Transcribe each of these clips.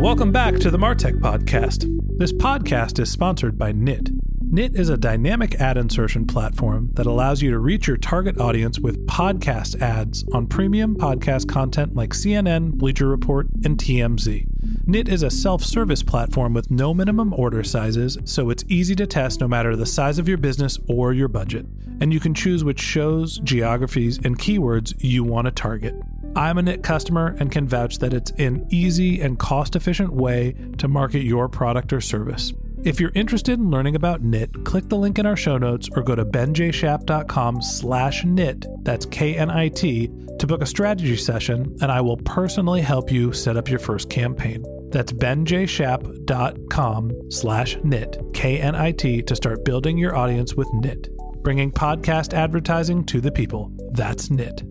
Welcome back to the Martech Podcast. This podcast is sponsored by Knit. Knit is a dynamic ad insertion platform that allows you to reach your target audience with podcast ads on premium podcast content like CNN, Bleacher Report, and TMZ. Knit is a self service platform with no minimum order sizes, so it's easy to test no matter the size of your business or your budget. And you can choose which shows, geographies, and keywords you want to target. I'm a Knit customer and can vouch that it's an easy and cost efficient way to market your product or service. If you're interested in learning about Knit, click the link in our show notes or go to benjshap.com slash knit, that's K-N-I-T, to book a strategy session and I will personally help you set up your first campaign. That's benjshap.com slash knit, K-N-I-T, to start building your audience with Knit. Bringing podcast advertising to the people. That's Knit.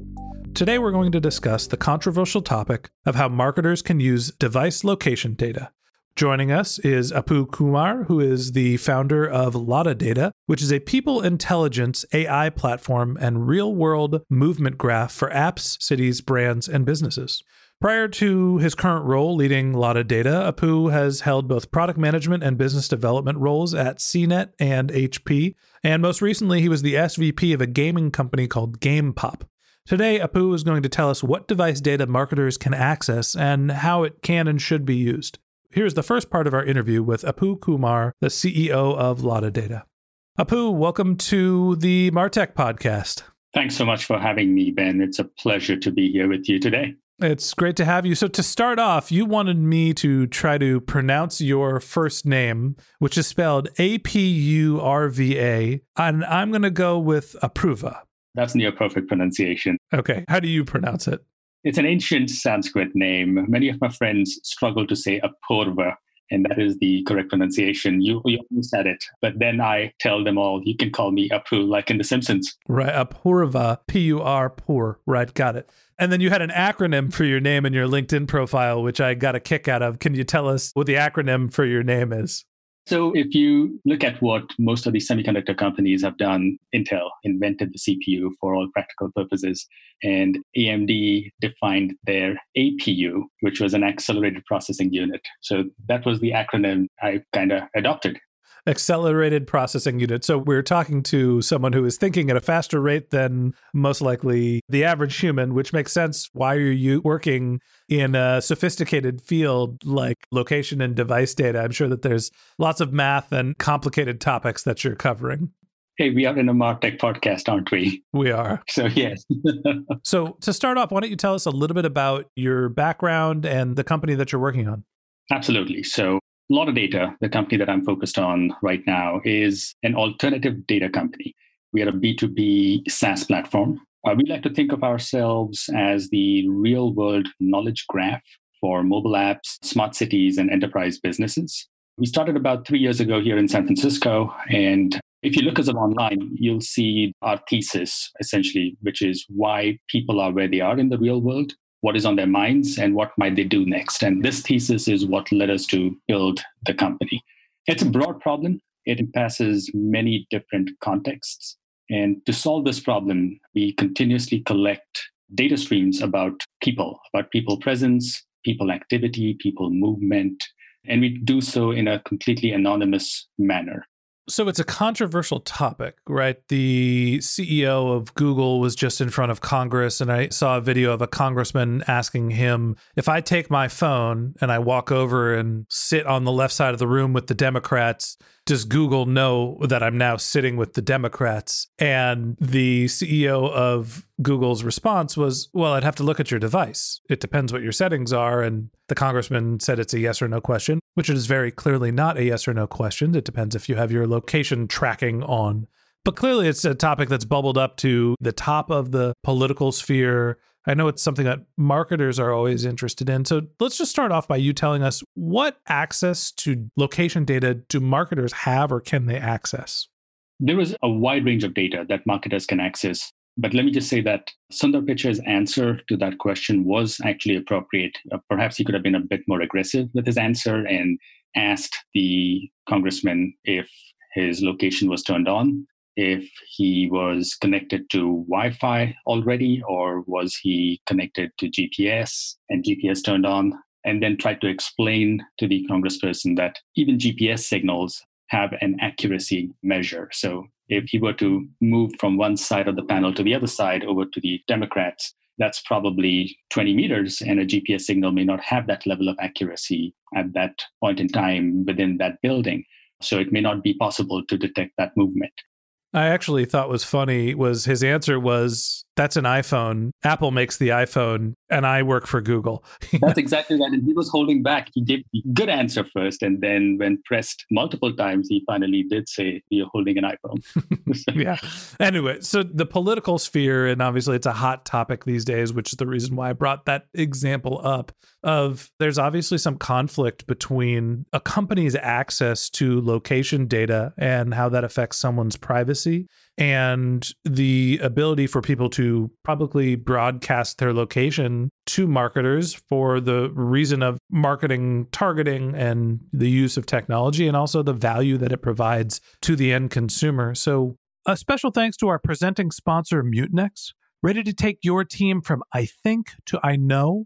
Today, we're going to discuss the controversial topic of how marketers can use device location data. Joining us is Apu Kumar, who is the founder of LotaData, which is a people intelligence AI platform and real world movement graph for apps, cities, brands, and businesses. Prior to his current role leading LotaData, Apu has held both product management and business development roles at CNET and HP, and most recently, he was the SVP of a gaming company called GamePop. Today, Apu is going to tell us what device data marketers can access and how it can and should be used. Here's the first part of our interview with Apu Kumar, the CEO of LotaData. Apu, welcome to the Martech podcast. Thanks so much for having me, Ben. It's a pleasure to be here with you today. It's great to have you. So, to start off, you wanted me to try to pronounce your first name, which is spelled A P U R V A, and I'm going to go with Apruva. That's near perfect pronunciation. Okay. How do you pronounce it? It's an ancient Sanskrit name. Many of my friends struggle to say Apurva, and that is the correct pronunciation. You, you almost said it, but then I tell them all, you can call me Apu, like in The Simpsons. Right. Apurva, P U R, poor. Right. Got it. And then you had an acronym for your name in your LinkedIn profile, which I got a kick out of. Can you tell us what the acronym for your name is? So, if you look at what most of these semiconductor companies have done, Intel invented the CPU for all practical purposes, and AMD defined their APU, which was an accelerated processing unit. So, that was the acronym I kind of adopted. Accelerated processing unit. So, we're talking to someone who is thinking at a faster rate than most likely the average human, which makes sense. Why are you working in a sophisticated field like location and device data? I'm sure that there's lots of math and complicated topics that you're covering. Hey, we are in a Martech podcast, aren't we? We are. So, yes. so, to start off, why don't you tell us a little bit about your background and the company that you're working on? Absolutely. So, LotaData, the company that I'm focused on right now, is an alternative data company. We are a B2B SaaS platform. Uh, we like to think of ourselves as the real world knowledge graph for mobile apps, smart cities, and enterprise businesses. We started about three years ago here in San Francisco, and if you look us up online, you'll see our thesis essentially, which is why people are where they are in the real world, what is on their minds, and what might they do next. And this thesis is what led us to build the company. It's a broad problem. It passes many different contexts. And to solve this problem, we continuously collect data streams about people, about people presence, people activity, people movement, and we do so in a completely anonymous manner. So it's a controversial topic, right? The CEO of Google was just in front of Congress, and I saw a video of a congressman asking him if I take my phone and I walk over and sit on the left side of the room with the Democrats, does Google know that I'm now sitting with the Democrats? And the CEO of Google's response was, well, I'd have to look at your device. It depends what your settings are. And the congressman said it's a yes or no question, which is very clearly not a yes or no question. It depends if you have your location tracking on. But clearly, it's a topic that's bubbled up to the top of the political sphere I know it's something that marketers are always interested in. So let's just start off by you telling us what access to location data do marketers have or can they access? There is a wide range of data that marketers can access. But let me just say that Sundar Pichai's answer to that question was actually appropriate. Uh, perhaps he could have been a bit more aggressive with his answer and asked the congressman if his location was turned on if he was connected to Wi Fi already, or was he connected to GPS and GPS turned on, and then tried to explain to the congressperson that even GPS signals have an accuracy measure. So if he were to move from one side of the panel to the other side over to the Democrats, that's probably 20 meters, and a GPS signal may not have that level of accuracy at that point in time within that building. So it may not be possible to detect that movement. I actually thought was funny was his answer was that's an iPhone. Apple makes the iPhone and I work for Google. That's exactly right. And he was holding back. He gave a good answer first. And then when pressed multiple times, he finally did say, You're holding an iPhone. yeah. Anyway, so the political sphere, and obviously it's a hot topic these days, which is the reason why I brought that example up of there's obviously some conflict between a company's access to location data and how that affects someone's privacy and the ability for people to publicly broadcast their location to marketers for the reason of marketing targeting and the use of technology and also the value that it provides to the end consumer. So, a special thanks to our presenting sponsor, Mutinex, ready to take your team from I think to I know.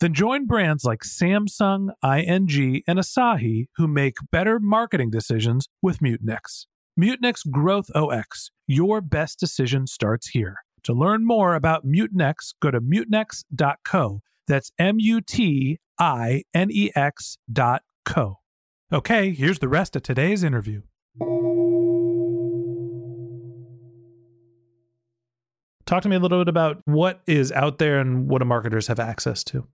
Then join brands like Samsung, ING, and Asahi who make better marketing decisions with Mutinex. Mutinex Growth OX. Your best decision starts here. To learn more about Mutinex, go to mutinex.co. That's M U T I N E X dot co. Okay, here's the rest of today's interview. Talk to me a little bit about what is out there and what do marketers have access to?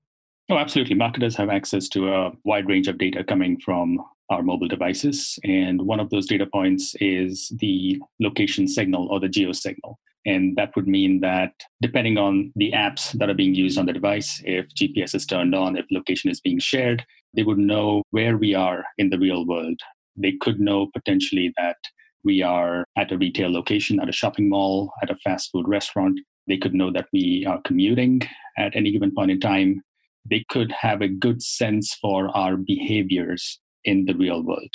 Oh, absolutely. Marketers have access to a wide range of data coming from our mobile devices. And one of those data points is the location signal or the geo signal. And that would mean that depending on the apps that are being used on the device, if GPS is turned on, if location is being shared, they would know where we are in the real world. They could know potentially that we are at a retail location, at a shopping mall, at a fast food restaurant. They could know that we are commuting at any given point in time they could have a good sense for our behaviors in the real world.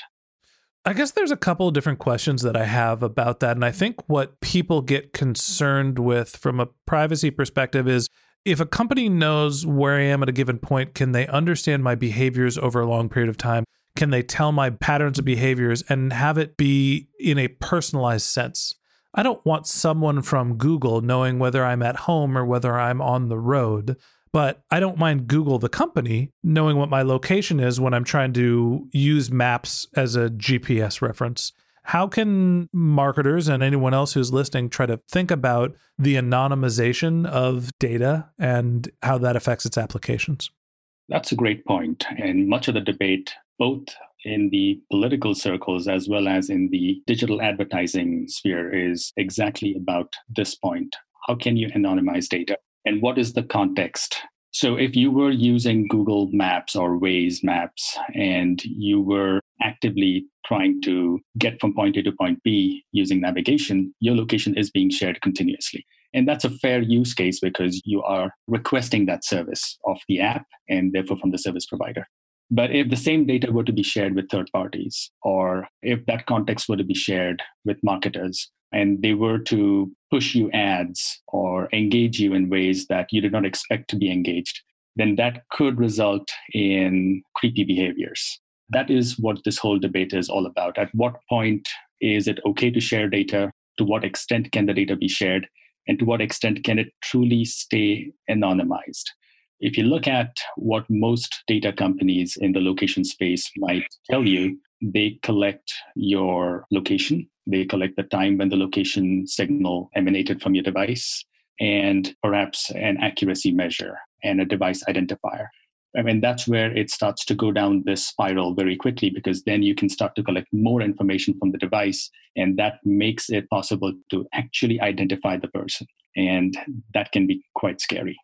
I guess there's a couple of different questions that I have about that. And I think what people get concerned with from a privacy perspective is if a company knows where I am at a given point, can they understand my behaviors over a long period of time? Can they tell my patterns of behaviors and have it be in a personalized sense? I don't want someone from Google knowing whether I'm at home or whether I'm on the road, but I don't mind Google, the company, knowing what my location is when I'm trying to use maps as a GPS reference. How can marketers and anyone else who's listening try to think about the anonymization of data and how that affects its applications? That's a great point. And much of the debate, both in the political circles as well as in the digital advertising sphere, is exactly about this point. How can you anonymize data? And what is the context so if you were using Google Maps or Waze Maps and you were actively trying to get from point A to point B using navigation, your location is being shared continuously. And that's a fair use case because you are requesting that service of the app and therefore from the service provider. But if the same data were to be shared with third parties, or if that context were to be shared with marketers, and they were to push you ads or engage you in ways that you did not expect to be engaged, then that could result in creepy behaviors. That is what this whole debate is all about. At what point is it okay to share data? To what extent can the data be shared? And to what extent can it truly stay anonymized? If you look at what most data companies in the location space might tell you, they collect your location, they collect the time when the location signal emanated from your device, and perhaps an accuracy measure and a device identifier. I mean, that's where it starts to go down this spiral very quickly because then you can start to collect more information from the device, and that makes it possible to actually identify the person. And that can be quite scary.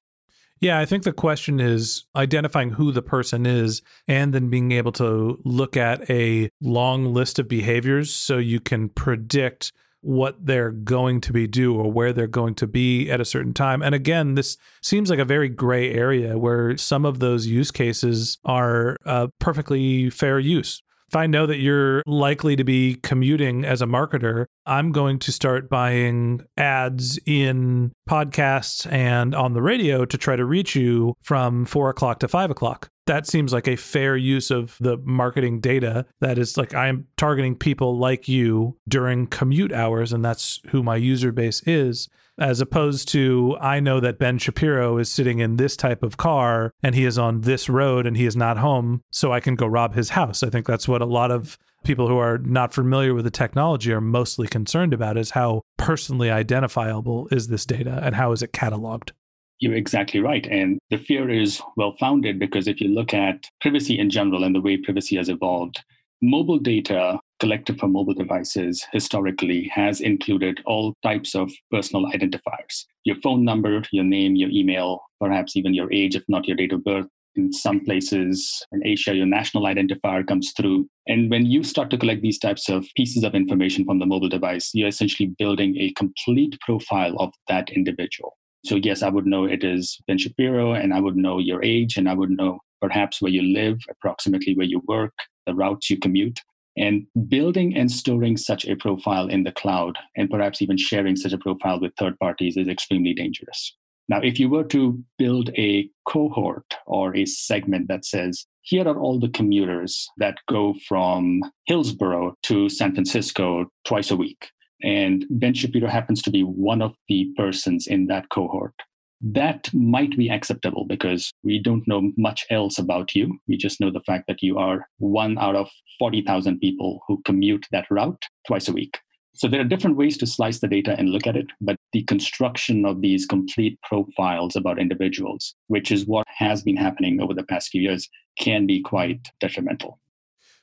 Yeah, I think the question is identifying who the person is and then being able to look at a long list of behaviors so you can predict what they're going to be do or where they're going to be at a certain time. And again, this seems like a very gray area where some of those use cases are perfectly fair use if I know that you're likely to be commuting as a marketer, I'm going to start buying ads in podcasts and on the radio to try to reach you from four o'clock to five o'clock. That seems like a fair use of the marketing data. That is like I'm targeting people like you during commute hours, and that's who my user base is as opposed to I know that Ben Shapiro is sitting in this type of car and he is on this road and he is not home, so I can go rob his house. I think that's what a lot of people who are not familiar with the technology are mostly concerned about is how personally identifiable is this data and how is it cataloged. You're exactly right. And the fear is well founded because if you look at privacy in general and the way privacy has evolved, mobile data collected from mobile devices historically has included all types of personal identifiers your phone number, your name, your email, perhaps even your age, if not your date of birth. In some places in Asia, your national identifier comes through. And when you start to collect these types of pieces of information from the mobile device, you're essentially building a complete profile of that individual. So, yes, I would know it is Ben Shapiro, and I would know your age, and I would know perhaps where you live, approximately where you work, the routes you commute. And building and storing such a profile in the cloud, and perhaps even sharing such a profile with third parties, is extremely dangerous. Now, if you were to build a cohort or a segment that says, here are all the commuters that go from Hillsborough to San Francisco twice a week, and Ben Shapiro happens to be one of the persons in that cohort, that might be acceptable because we don't know much else about you. We just know the fact that you are one out of 40,000 people who commute that route twice a week. So there are different ways to slice the data and look at it, but the construction of these complete profiles about individuals, which is what has been happening over the past few years, can be quite detrimental.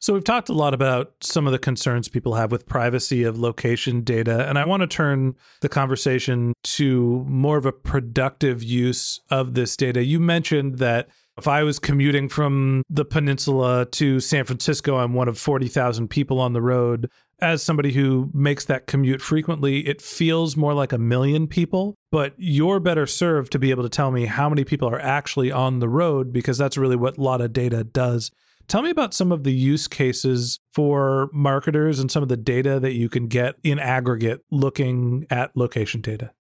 So, we've talked a lot about some of the concerns people have with privacy of location data. And I want to turn the conversation to more of a productive use of this data. You mentioned that if I was commuting from the peninsula to San Francisco, I'm one of 40,000 people on the road. As somebody who makes that commute frequently, it feels more like a million people, but you're better served to be able to tell me how many people are actually on the road because that's really what a lot of data does Tell me about some of the use cases for marketers and some of the data that you can get in aggregate looking at location data.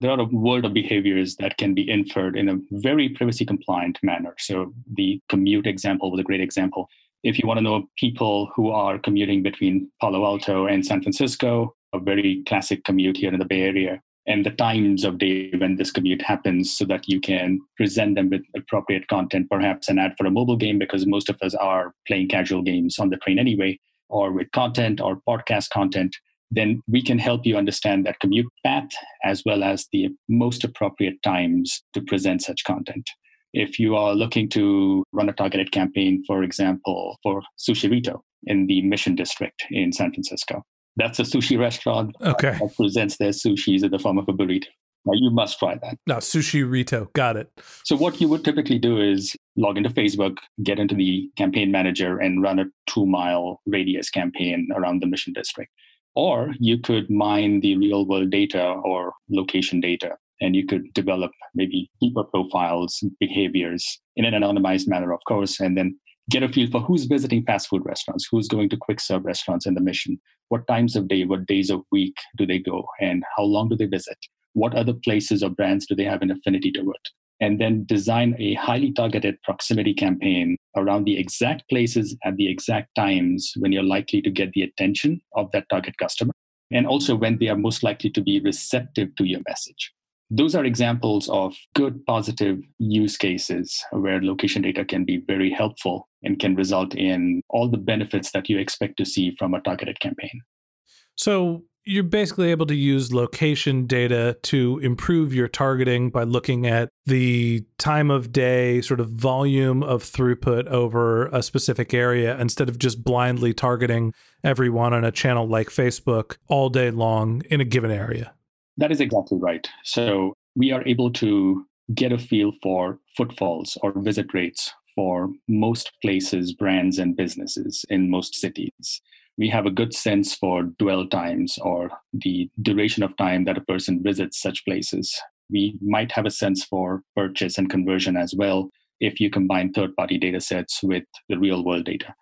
There are a world of behaviors that can be inferred in a very privacy compliant manner. So, the commute example was a great example. If you want to know people who are commuting between Palo Alto and San Francisco, a very classic commute here in the Bay Area, and the times of day when this commute happens so that you can present them with appropriate content, perhaps an ad for a mobile game, because most of us are playing casual games on the train anyway, or with content or podcast content, then we can help you understand that commute path as well as the most appropriate times to present such content. If you are looking to run a targeted campaign, for example, for Sushirrito in the Mission District in San Francisco, that's a sushi restaurant okay. that presents their sushis in the form of a burrito. Now you must try that. No, Sushirrito. Got it. So what you would typically do is log into Facebook, get into the campaign manager, and run a two mile radius campaign around the mission district. Or you could mine the real world data or location data, and you could develop maybe deeper profiles, behaviors in an anonymized manner, of course, and then get a feel for who's visiting fast food restaurants, who's going to quick serve restaurants in the mission, what times of day, what days of week do they go, and how long do they visit? What other places or brands do they have an affinity toward? And then design a highly targeted proximity campaign around the exact places at the exact times when you're likely to get the attention of that target customer. And also when they are most likely to be receptive to your message. Those are examples of good positive use cases where location data can be very helpful and can result in all the benefits that you expect to see from a targeted campaign. So, you're basically able to use location data to improve your targeting by looking at the time of day, sort of volume of throughput over a specific area instead of just blindly targeting everyone on a channel like Facebook all day long in a given area. That is exactly right. So we are able to get a feel for footfalls or visit rates for most places, brands, and businesses in most cities. We have a good sense for dwell times or the duration of time that a person visits such places. We might have a sense for purchase and conversion as well if you combine third party data sets with the real world data.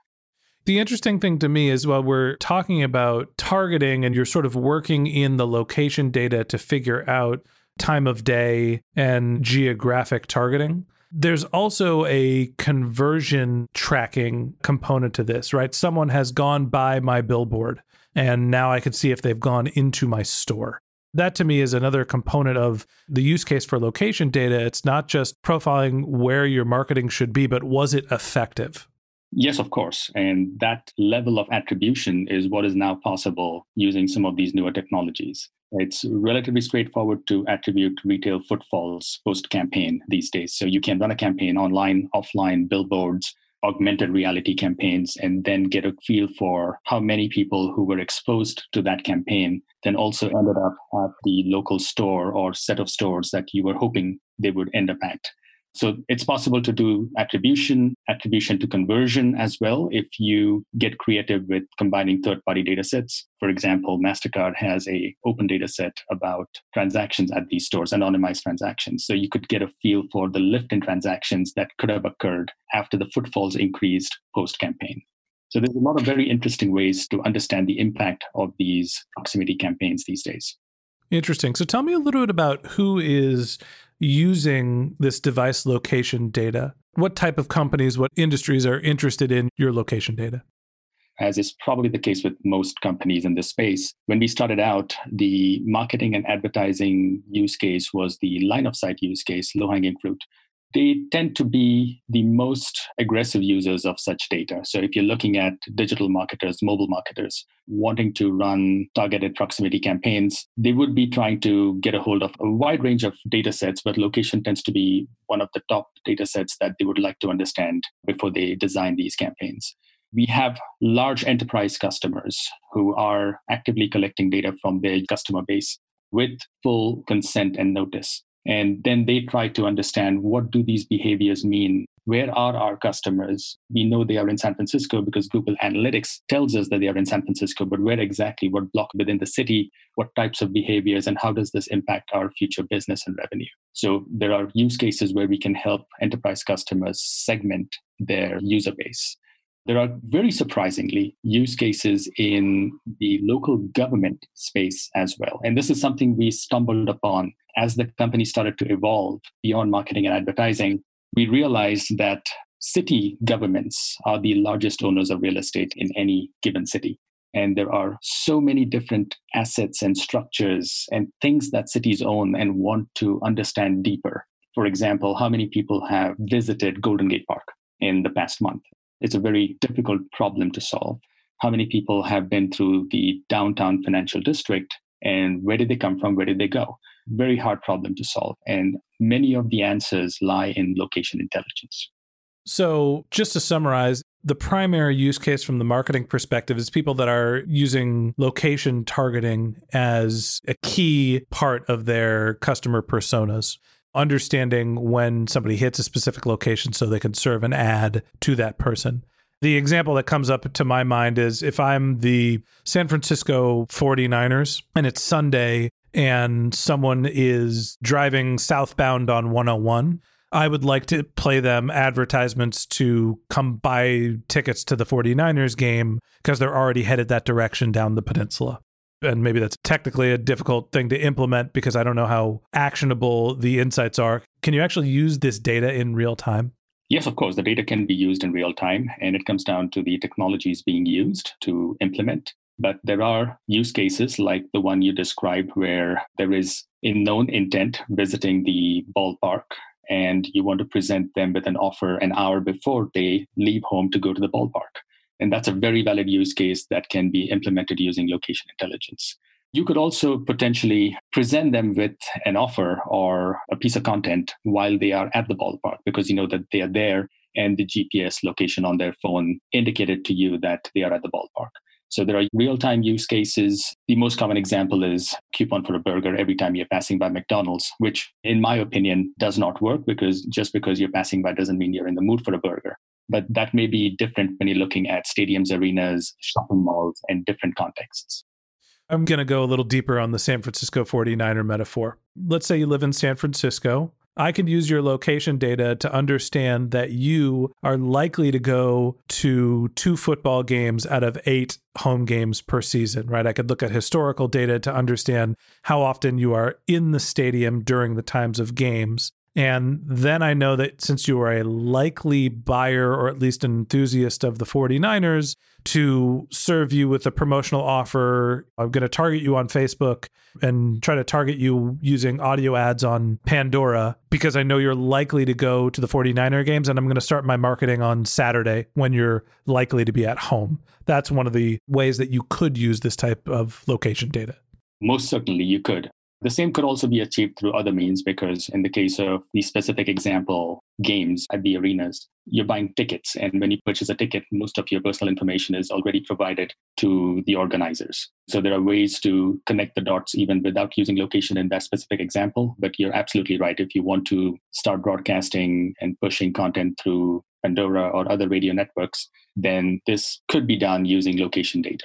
The interesting thing to me is while we're talking about targeting and you're sort of working in the location data to figure out time of day and geographic targeting, there's also a conversion tracking component to this, right? Someone has gone by my billboard and now I can see if they've gone into my store. That to me is another component of the use case for location data. It's not just profiling where your marketing should be, but was it effective? Yes, of course. And that level of attribution is what is now possible using some of these newer technologies. It's relatively straightforward to attribute retail footfalls post campaign these days. So you can run a campaign online, offline, billboards, augmented reality campaigns, and then get a feel for how many people who were exposed to that campaign then also ended up at the local store or set of stores that you were hoping they would end up at. So it's possible to do attribution, attribution to conversion as well if you get creative with combining third-party data sets. For example, MasterCard has a open data set about transactions at these stores, anonymized transactions. So you could get a feel for the lift in transactions that could have occurred after the footfalls increased post-campaign. So there's a lot of very interesting ways to understand the impact of these proximity campaigns these days. Interesting. So tell me a little bit about who is using this device location data? What type of companies, what industries are interested in your location data? As is probably the case with most companies in this space, when we started out, the marketing and advertising use case was the line of sight use case, low hanging fruit they tend to be the most aggressive users of such data. So if you're looking at digital marketers, mobile marketers wanting to run targeted proximity campaigns, they would be trying to get a hold of a wide range of data sets, but location tends to be one of the top data sets that they would like to understand before they design these campaigns. We have large enterprise customers who are actively collecting data from their customer base with full consent and notice and then they try to understand what do these behaviors mean? Where are our customers? We know they are in san francisco because google analytics tells us that they are in san francisco but where exactly? What block within the city? What types of behaviors? And how does this impact our future business and revenue? So there are use cases where we can help enterprise customers segment their user base. There are very surprisingly use cases in the local government space as well. And this is something we stumbled upon as the company started to evolve beyond marketing and advertising. We realized that city governments are the largest owners of real estate in any given city. And there are so many different assets and structures and things that cities own and want to understand deeper. For example, how many people have visited Golden Gate Park in the past month? It's a very difficult problem to solve. How many people have been through the downtown financial district and where did they come from? Where did they go? Very hard problem to solve. And many of the answers lie in location intelligence. So, just to summarize, the primary use case from the marketing perspective is people that are using location targeting as a key part of their customer personas understanding when somebody hits a specific location so they can serve an ad to that person. The example that comes up to my mind is if I'm the San Francisco 49ers and it's Sunday and someone is driving southbound on 101, I would like to play them advertisements to come buy tickets to the 49ers game because they're already headed that direction down the peninsula and maybe that's technically a difficult thing to implement because I don't know how actionable the insights are. Can you actually use this data in real time? Yes, of course. The data can be used in real time, and it comes down to the technologies being used to implement. But there are use cases like the one you described where there is a known intent visiting the ballpark and you want to present them with an offer an hour before they leave home to go to the ballpark. And that's a very valid use case that can be implemented using location intelligence. You could also potentially present them with an offer or a piece of content while they are at the ballpark because you know that they are there and the GPS location on their phone indicated to you that they are at the ballpark. So there are real time use cases. The most common example is coupon for a burger every time you're passing by McDonald's, which, in my opinion, does not work because just because you're passing by doesn't mean you're in the mood for a burger but that may be different when you're looking at stadiums, arenas, shopping malls, and different contexts. I'm going to go a little deeper on the San Francisco 49er metaphor. Let's say you live in San Francisco. I can use your location data to understand that you are likely to go to two football games out of eight home games per season, right? I could look at historical data to understand how often you are in the stadium during the times of games. And then I know that since you are a likely buyer or at least an enthusiast of the 49ers, to serve you with a promotional offer, I'm going to target you on Facebook and try to target you using audio ads on Pandora because I know you're likely to go to the 49er games. And I'm going to start my marketing on Saturday when you're likely to be at home. That's one of the ways that you could use this type of location data. Most certainly, you could. The same could also be achieved through other means because, in the case of the specific example, games at the arenas, you're buying tickets. And when you purchase a ticket, most of your personal information is already provided to the organizers. So there are ways to connect the dots even without using location in that specific example. But you're absolutely right. If you want to start broadcasting and pushing content through Pandora or other radio networks, then this could be done using location data.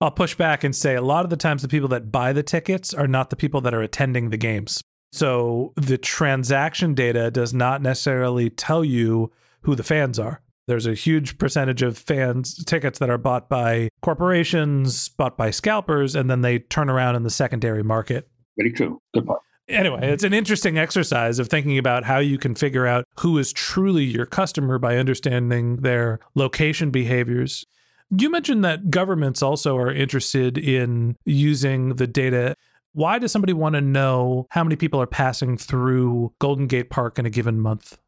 I'll push back and say a lot of the times the people that buy the tickets are not the people that are attending the games. So the transaction data does not necessarily tell you who the fans are. There's a huge percentage of fans tickets that are bought by corporations, bought by scalpers, and then they turn around in the secondary market. Very true. Good point. Anyway, it's an interesting exercise of thinking about how you can figure out who is truly your customer by understanding their location behaviors. You mentioned that governments also are interested in using the data. Why does somebody want to know how many people are passing through Golden Gate Park in a given month?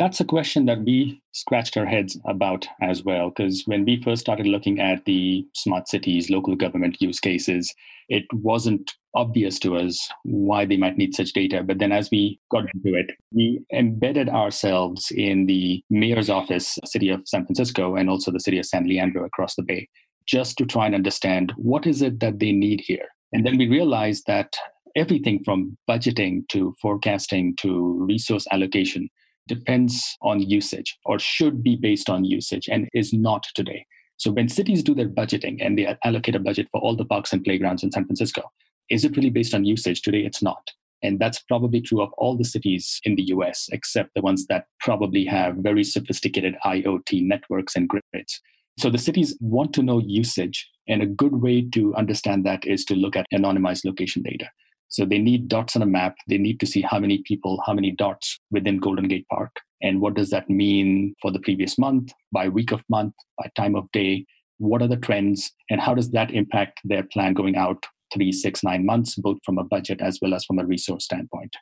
That's a question that we scratched our heads about as well. Because when we first started looking at the smart cities, local government use cases, it wasn't obvious to us why they might need such data. But then as we got into it, we embedded ourselves in the mayor's office, city of San Francisco, and also the city of San Leandro across the bay, just to try and understand what is it that they need here. And then we realized that everything from budgeting to forecasting to resource allocation depends on usage or should be based on usage and is not today. So when cities do their budgeting and they allocate a budget for all the parks and playgrounds in San Francisco, is it really based on usage? Today, it's not. And that's probably true of all the cities in the US, except the ones that probably have very sophisticated IoT networks and grids. So the cities want to know usage. And a good way to understand that is to look at anonymized location data. So they need dots on a map. They need to see how many people, how many dots within Golden Gate Park. And what does that mean for the previous month, by week of month, by time of day? What are the trends? And how does that impact their plan going out three, six, nine months, both from a budget as well as from a resource standpoint?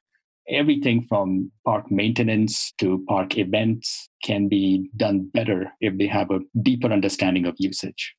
Everything from park maintenance to park events can be done better if they have a deeper understanding of usage.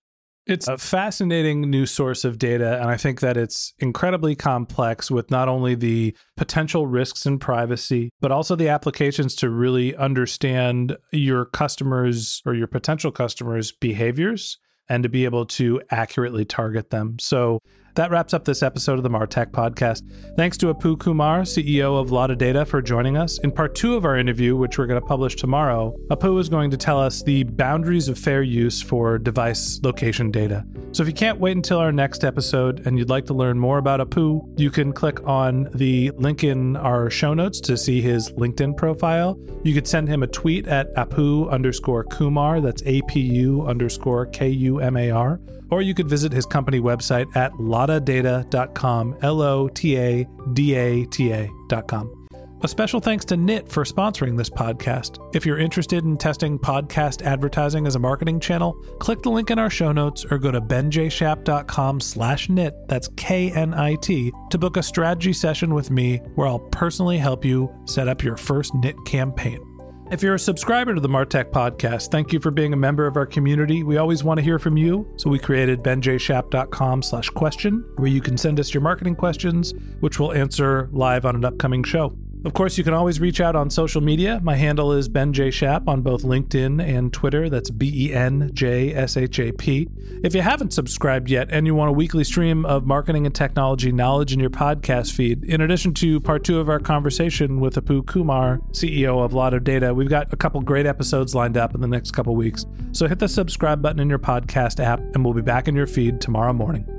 It's uh, a fascinating new source of data, and I think that it's incredibly complex with not only the potential risks in privacy, but also the applications to really understand your customers or your potential customers' behaviors and to be able to accurately target them. So that wraps up this episode of the Martech podcast. Thanks to Apu Kumar, CEO of LotaData, for joining us. In part two of our interview, which we're going to publish tomorrow, Apu is going to tell us the boundaries of fair use for device location data. So if you can't wait until our next episode and you'd like to learn more about Apu, you can click on the link in our show notes to see his LinkedIn profile. You could send him a tweet at Apu underscore Kumar, that's APU underscore K U M A R or you could visit his company website at lotadata.com, L O T A D A T A.com. A special thanks to Knit for sponsoring this podcast. If you're interested in testing podcast advertising as a marketing channel, click the link in our show notes or go to benjshap.com slash knit, that's K-N-I-T, to book a strategy session with me where I'll personally help you set up your first knit campaign. If you're a subscriber to the Martech podcast, thank you for being a member of our community. We always want to hear from you, so we created benjshap.com slash question, where you can send us your marketing questions, which we'll answer live on an upcoming show. Of course, you can always reach out on social media. My handle is Ben J. Shap on both LinkedIn and Twitter. That's B E N J S H A P. If you haven't subscribed yet and you want a weekly stream of marketing and technology knowledge in your podcast feed, in addition to part two of our conversation with Apu Kumar, CEO of LotaData, we've got a couple great episodes lined up in the next couple weeks. So hit the subscribe button in your podcast app, and we'll be back in your feed tomorrow morning.